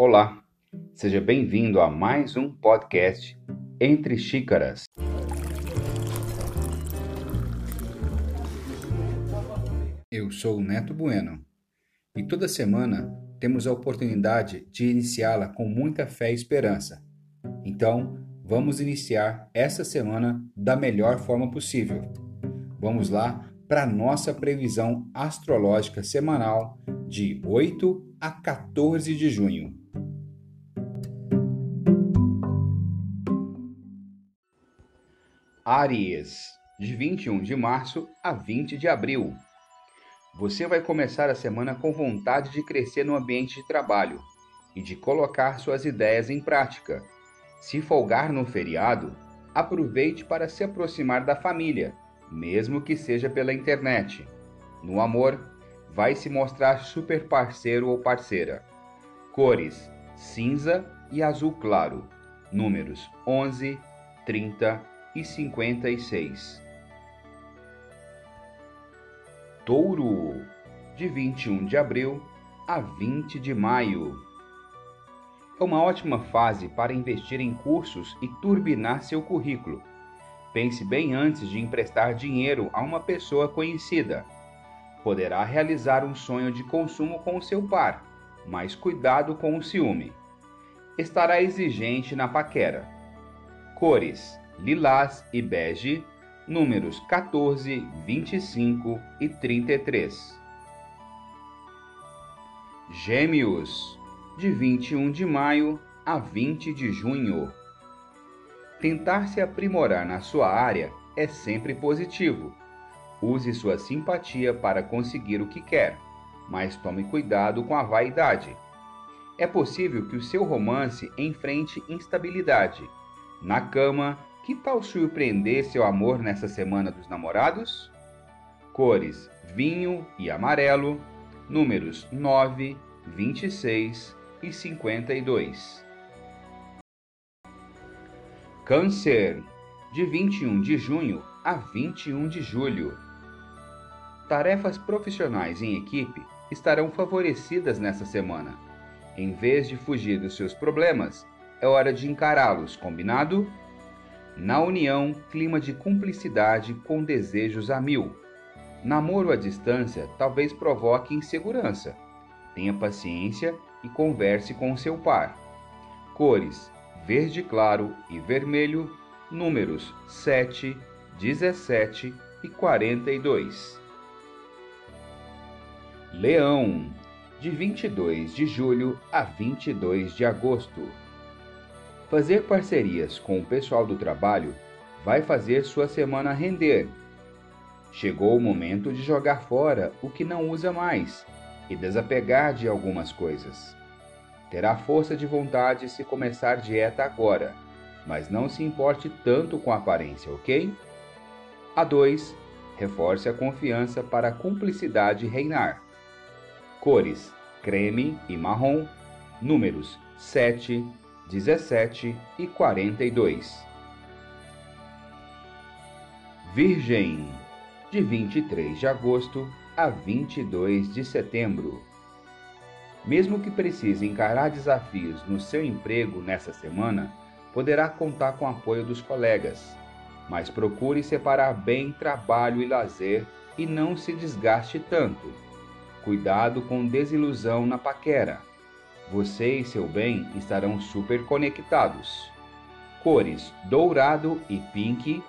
Olá, seja bem-vindo a mais um podcast Entre Xícaras. Eu sou o Neto Bueno e toda semana temos a oportunidade de iniciá-la com muita fé e esperança. Então, vamos iniciar essa semana da melhor forma possível. Vamos lá para nossa previsão astrológica semanal de 8 a 14 de junho. Aries, de 21 de março a 20 de abril. Você vai começar a semana com vontade de crescer no ambiente de trabalho e de colocar suas ideias em prática. Se folgar no feriado, aproveite para se aproximar da família, mesmo que seja pela internet. No amor, vai se mostrar super parceiro ou parceira. Cores: cinza e azul claro. Números 11, 30 e cinquenta e seis. Touro, de 21 de abril a 20 de maio. É uma ótima fase para investir em cursos e turbinar seu currículo. Pense bem antes de emprestar dinheiro a uma pessoa conhecida. Poderá realizar um sonho de consumo com seu par, mas cuidado com o ciúme. Estará exigente na paquera. Cores: lilás e bege, números 14, 25 e 33. Gêmeos, de 21 de maio a 20 de junho. Tentar se aprimorar na sua área é sempre positivo. Use sua simpatia para conseguir o que quer, mas tome cuidado com a vaidade. É possível que o seu romance enfrente instabilidade. Na cama, que tal surpreender seu amor nessa semana dos namorados? Cores: vinho e amarelo, números 9, 26 e 52. Câncer, de 21 de junho a 21 de julho. Tarefas profissionais em equipe estarão favorecidas nessa semana. Em vez de fugir dos seus problemas, é hora de encará-los, combinado? Na união, clima de cumplicidade com desejos a mil. Namoro à distância talvez provoque insegurança. Tenha paciência e converse com seu par. Cores: verde claro e vermelho, números 7, 17 e 42. Leão, de 22 de julho a 22 de agosto. Fazer parcerias com o pessoal do trabalho vai fazer sua semana render. Chegou o momento de jogar fora o que não usa mais e desapegar de algumas coisas. Terá força de vontade se começar dieta agora, mas não se importe tanto com a aparência, ok? A 2. Reforce a confiança para a cumplicidade reinar. Cores: creme e marrom. Números 7, 17 e 42. Virgem, de 23 de agosto a 22 de setembro. Mesmo que precise encarar desafios no seu emprego nessa semana, poderá contar com o apoio dos colegas, mas procure separar bem trabalho e lazer e não se desgaste tanto. Cuidado com desilusão na paquera você e seu bem estarão super conectados. Cores dourado e pink,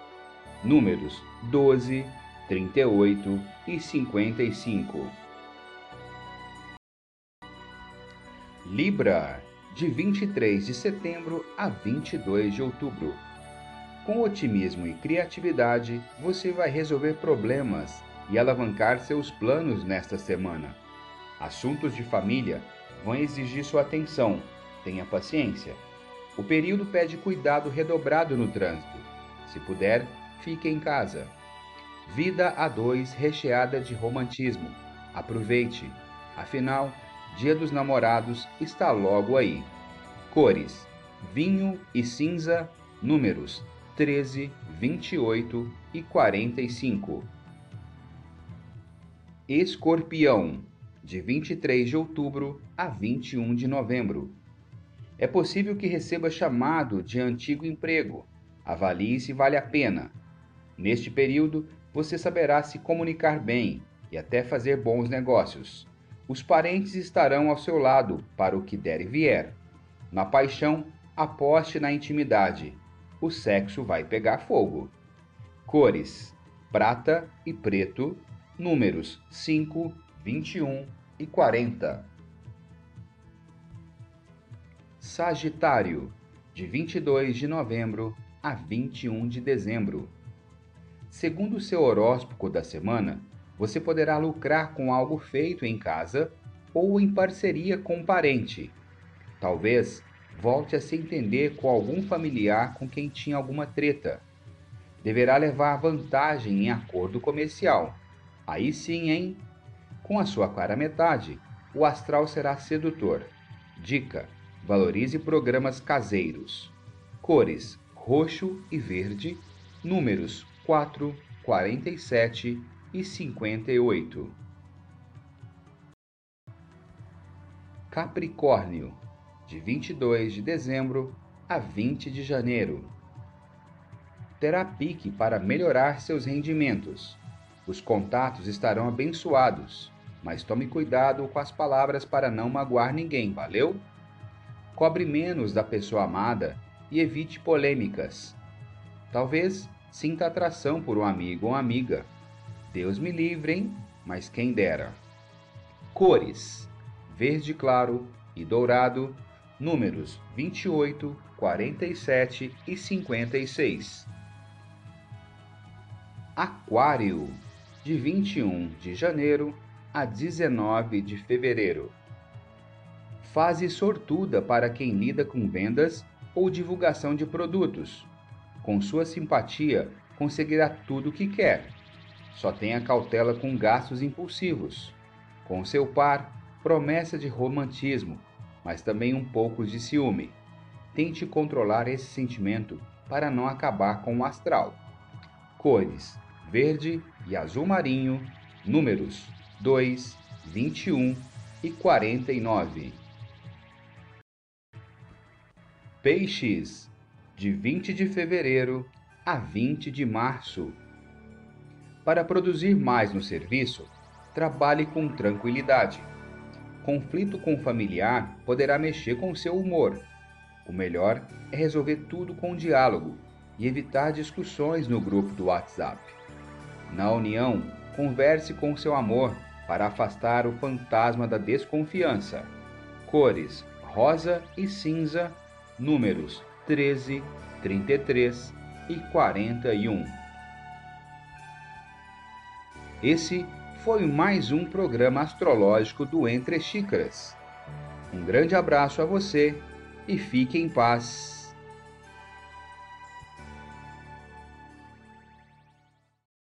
números 12, 38 e 55. Libra, de 23 de setembro a 22 de outubro. Com otimismo e criatividade, você vai resolver problemas e alavancar seus planos nesta semana. Assuntos de família vão exigir sua atenção. Tenha paciência. O período pede cuidado redobrado no trânsito. Se puder, fique em casa. Vida a dois recheada de romantismo. Aproveite. Afinal, Dia dos Namorados está logo aí. Cores: vinho e cinza, números 13, 28 e 45. Escorpião de 23 de outubro a 21 de novembro. É possível que receba chamado de antigo emprego. Avalie se vale a pena. Neste período, você saberá se comunicar bem e até fazer bons negócios. Os parentes estarão ao seu lado para o que der e vier. Na paixão, aposte na intimidade. O sexo vai pegar fogo. Cores: prata e preto, números 5, 21 e 40. Sagitário, de 22 de novembro a 21 de dezembro. Segundo o seu horóscopo da semana, você poderá lucrar com algo feito em casa ou em parceria com um parente. Talvez volte a se entender com algum familiar com quem tinha alguma treta. Deverá levar vantagem em acordo comercial. Aí sim, hein? Com a sua clara metade, o astral será sedutor. Dica: valorize programas caseiros. Cores: roxo e verde. Números 4, 47 e 58. Capricórnio, de 22 de dezembro a 20 de janeiro. Terá pique para melhorar seus rendimentos. Os contatos estarão abençoados, mas tome cuidado com as palavras para não magoar ninguém, valeu? Cobre menos da pessoa amada e evite polêmicas. Talvez sinta atração por um amigo ou amiga. Deus me livre, hein? Mas quem dera. Cores: verde claro e dourado, números 28, 47 e 56. Aquário, de 21 de janeiro a 19 de fevereiro. Fase sortuda para quem lida com vendas ou divulgação de produtos. Com sua simpatia, conseguirá tudo o que quer. Só tenha cautela com gastos impulsivos. Com seu par, promessa de romantismo, mas também um pouco de ciúme. Tente controlar esse sentimento para não acabar com o astral. Cores: verde e azul marinho, números 2, 21 e 49. Peixes, de 20 de fevereiro a 20 de março. Para produzir mais no serviço, trabalhe com tranquilidade conflito com o familiar poderá mexer com seu humor. O melhor é resolver tudo com diálogo e evitar discussões no grupo do WhatsApp. Na união, converse com seu amor para afastar o fantasma da desconfiança. Cores: rosa e cinza, números 13, 33 e 41. Esse foi mais um programa astrológico do Entre Xícaras. Um grande abraço a você e fique em paz.